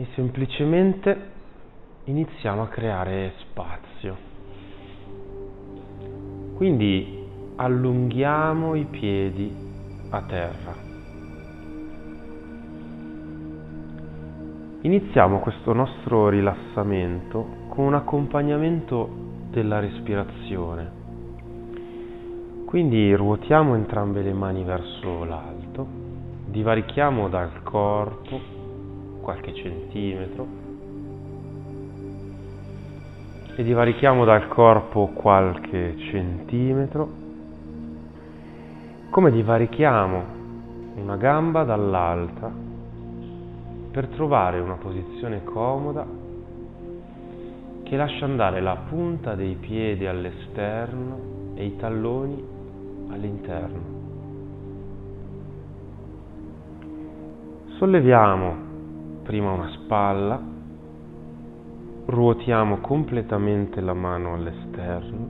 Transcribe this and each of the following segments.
e semplicemente iniziamo a creare spazio. Quindi allunghiamo i piedi a terra. Iniziamo questo nostro rilassamento con un accompagnamento della respirazione. Quindi ruotiamo entrambe le mani verso l'alto, divarichiamo dal corpo qualche centimetro e divarichiamo dal corpo qualche centimetro, come divarichiamo una gamba dall'altra per trovare una posizione comoda che lascia andare la punta dei piedi all'esterno e i talloni all'interno. Solleviamo prima una spalla, ruotiamo completamente la mano all'esterno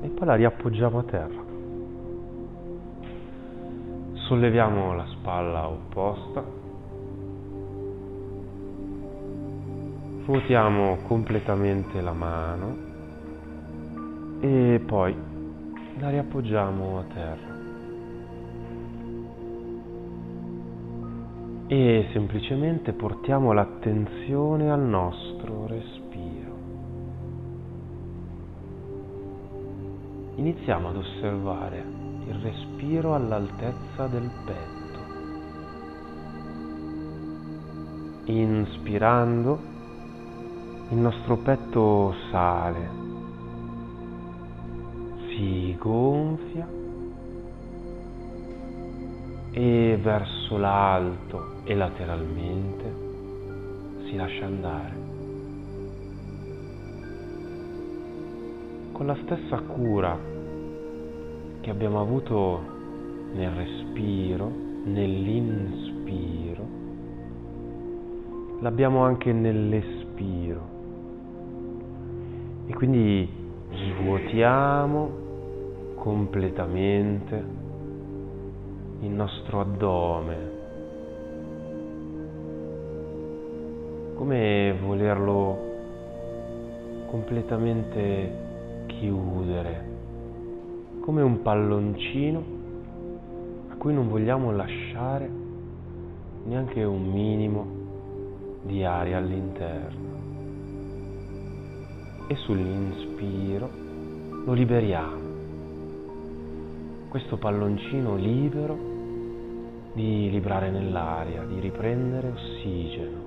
e poi la riappoggiamo a terra. Solleviamo la spalla opposta, ruotiamo completamente la mano e poi la riappoggiamo a terra. E semplicemente portiamo l'attenzione al nostro respiro. Iniziamo ad osservare il respiro all'altezza del petto. Inspirando, il nostro petto sale si gonfia e verso l'alto e lateralmente si lascia andare. Con la stessa cura che abbiamo avuto nel respiro, nell'inspiro, l'abbiamo anche nell'espiro. E quindi svuotiamo completamente il nostro addome, come volerlo completamente chiudere, come un palloncino a cui non vogliamo lasciare neanche un minimo di aria all'interno. E sull'inspiro lo liberiamo. Questo palloncino libero di librare nell'aria, di riprendere ossigeno.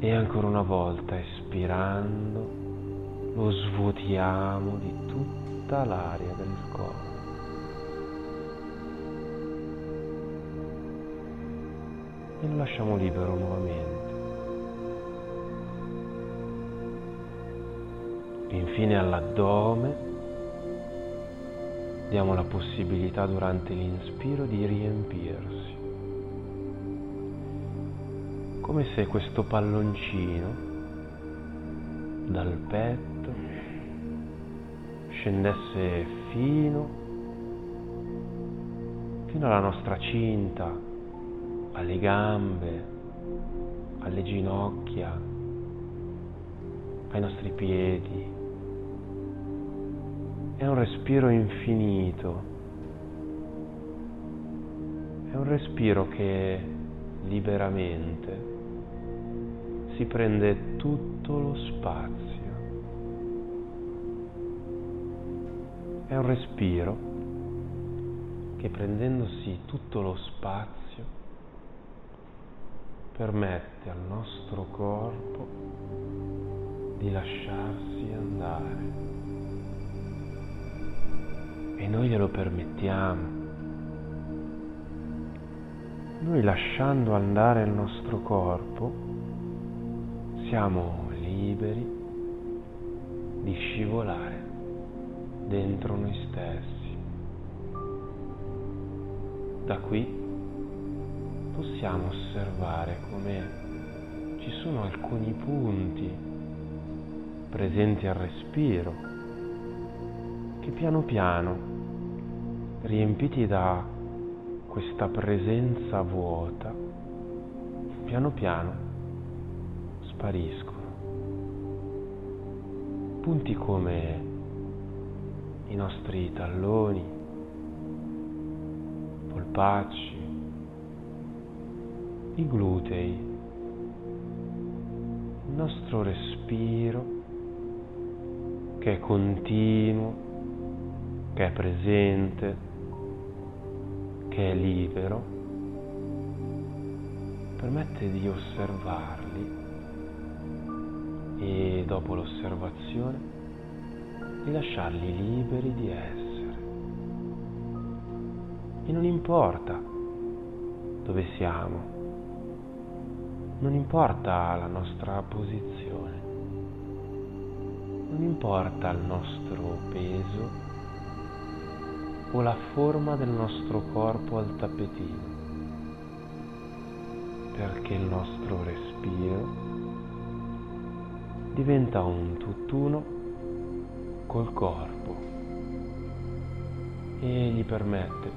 E ancora una volta, espirando, lo svuotiamo di tutta l'aria del corpo. E lo lasciamo libero nuovamente. Infine all'addome diamo la possibilità durante l'inspiro di riempirsi, come se questo palloncino dal petto scendesse fino, fino alla nostra cinta, alle gambe, alle ginocchia, ai nostri piedi, è un respiro infinito, è un respiro che liberamente si prende tutto lo spazio. È un respiro che prendendosi tutto lo spazio permette al nostro corpo di lasciarsi andare e noi glielo permettiamo. Noi lasciando andare il nostro corpo siamo liberi di scivolare dentro noi stessi. Da qui possiamo osservare come ci sono alcuni punti presenti al respiro che piano piano riempiti da questa presenza vuota, piano piano spariscono. Punti come i nostri talloni, polpacci, i glutei, il nostro respiro che è continuo, che è presente, che è libero, permette di osservarli e dopo l'osservazione di lasciarli liberi di essere. E non importa dove siamo, non importa la nostra posizione, non importa il nostro peso o la forma del nostro corpo al tappetino, perché il nostro respiro diventa un tutt'uno col corpo. E gli permette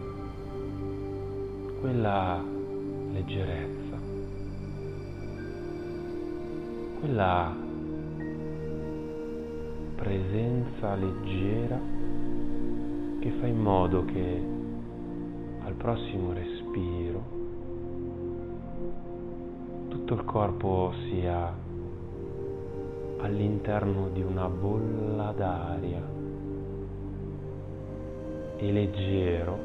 quella leggerezza quella presenza leggera che fa in modo che al prossimo respiro tutto il corpo sia all'interno di una bolla d'aria e leggero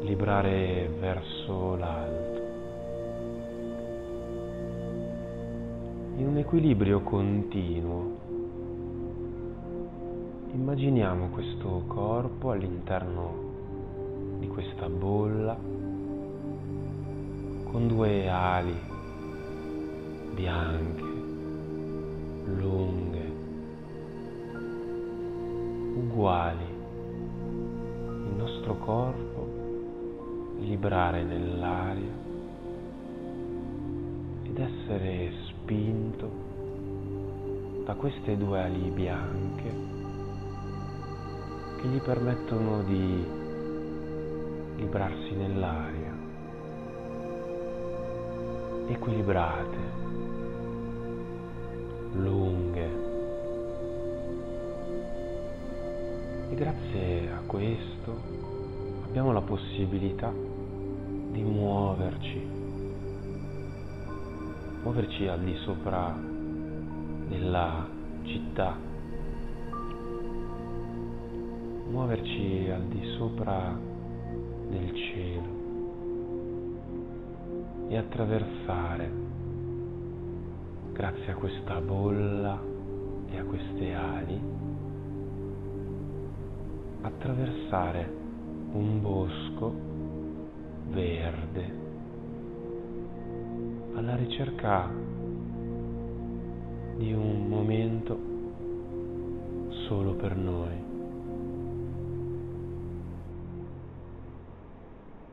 librare verso l'alto. in un equilibrio continuo. Immaginiamo questo corpo all'interno di questa bolla con due ali bianche, lunghe, uguali. Il nostro corpo librare nell'aria ed essere spinto da queste due ali bianche che gli permettono di librarsi nell'aria, equilibrate, lunghe. E grazie a questo abbiamo la possibilità di muoverci. Muoverci al di sopra della città, muoverci al di sopra del cielo e attraversare, grazie a questa bolla e a queste ali, attraversare un bosco verde alla ricerca di un momento solo per noi,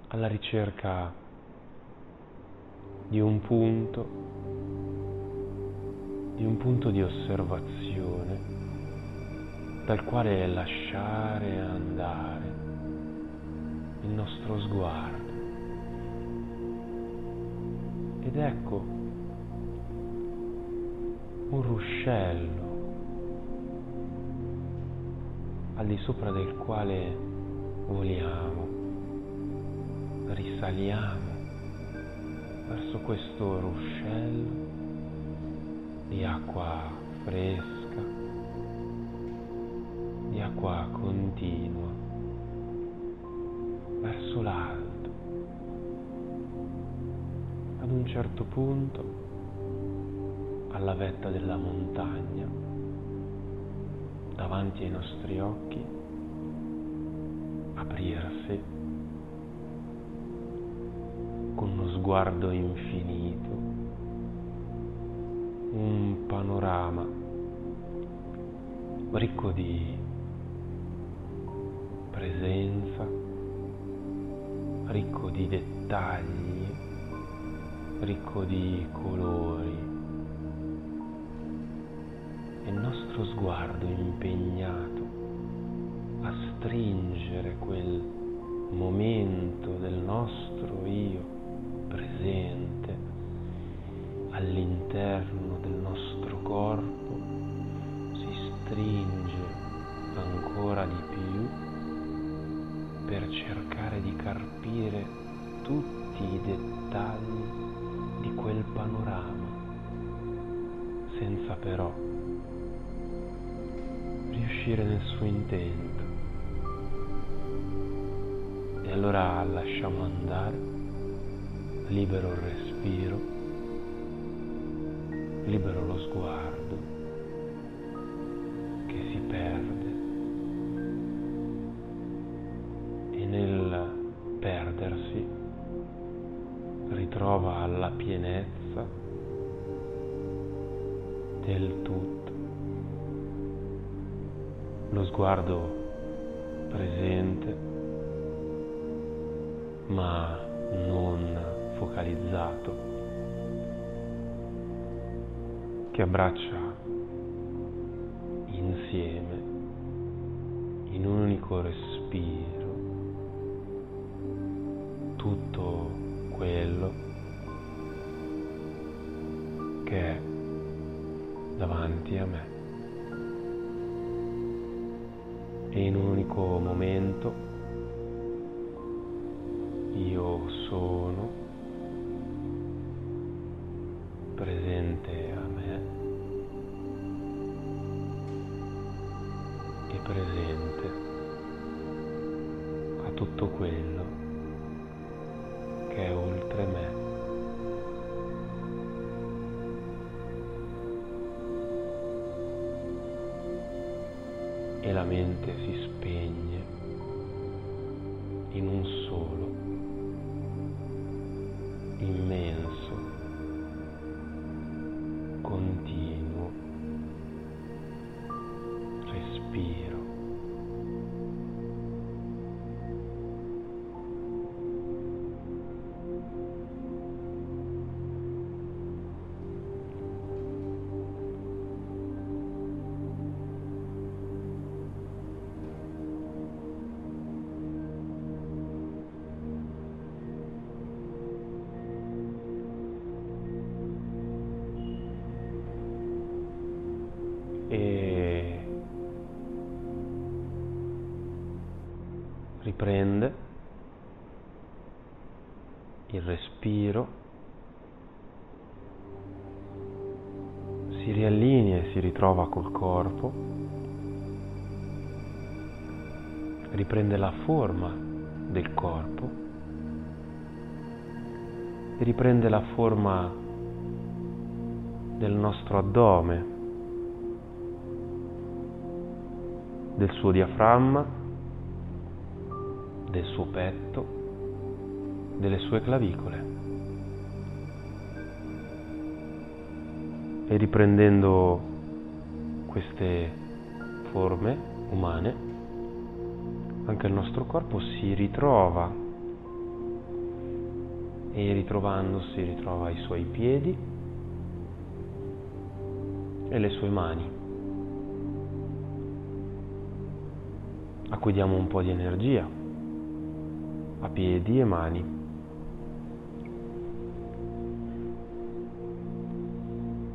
alla ricerca di un punto, di un punto di osservazione dal quale lasciare andare il nostro sguardo. Ed ecco un ruscello al di sopra del quale voliamo, risaliamo verso questo ruscello di acqua fresca, di acqua continua, verso l'alto. Ad un certo punto, alla vetta della montagna, davanti ai nostri occhi, aprirsi con uno sguardo infinito, un panorama ricco di presenza, ricco di dettagli ricco di colori. E il nostro sguardo impegnato a stringere quel momento del nostro io presente all'interno del nostro corpo si stringe ancora di più per cercare di carpire tutti i dettagli di quel panorama, senza però riuscire nel suo intento. E allora lasciamo andare, libero il respiro, libero lo sguardo che si perde. E nel perdersi ritrova la pienezza del tutto, lo sguardo presente ma non focalizzato, che abbraccia insieme in un unico respiro tutto quello che è davanti a me. E in un unico momento io sono tutto quello che è oltre me. E la mente si spegne in un riprende il respiro, si riallinea e si ritrova col corpo, riprende la forma del corpo riprende la forma del nostro addome del suo diaframma, del suo petto, delle sue clavicole. E riprendendo queste forme umane, anche il nostro corpo si ritrova e ritrovandosi ritrova i suoi piedi e le sue mani. a cui diamo un po' di energia, a piedi e mani.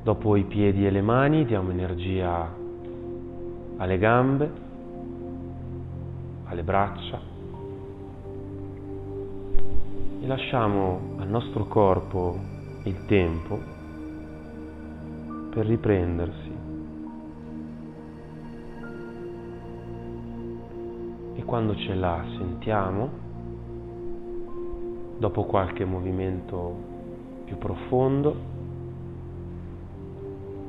Dopo i piedi e le mani diamo energia alle gambe, alle braccia e lasciamo al nostro corpo il tempo per riprendersi quando ce la sentiamo, dopo qualche movimento più profondo,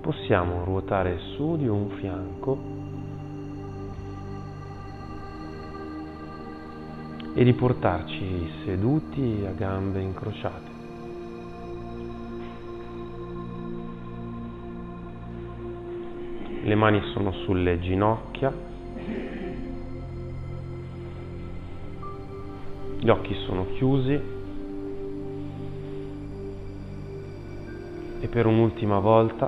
possiamo ruotare su di un fianco e riportarci seduti a gambe incrociate. Le mani sono sulle ginocchia Gli occhi sono chiusi e per un'ultima volta,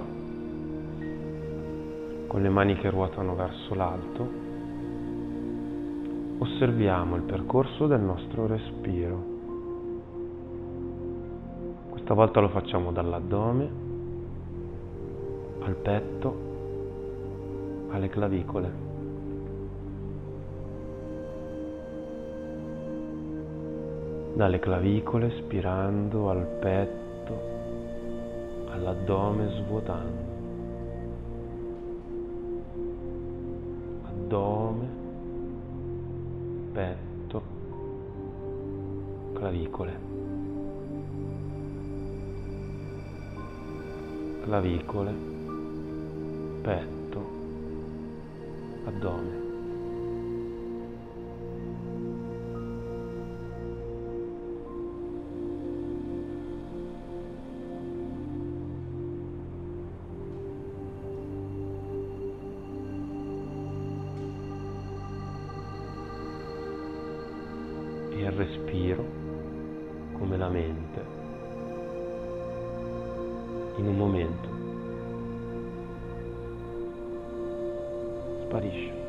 con le mani che ruotano verso l'alto, osserviamo il percorso del nostro respiro. Questa volta lo facciamo dall'addome al petto, alle clavicole. Dalle clavicole spirando al petto, all'addome svuotando. Addome, petto, clavicole. Clavicole, petto, addome. Come la mente in un momento sparisce.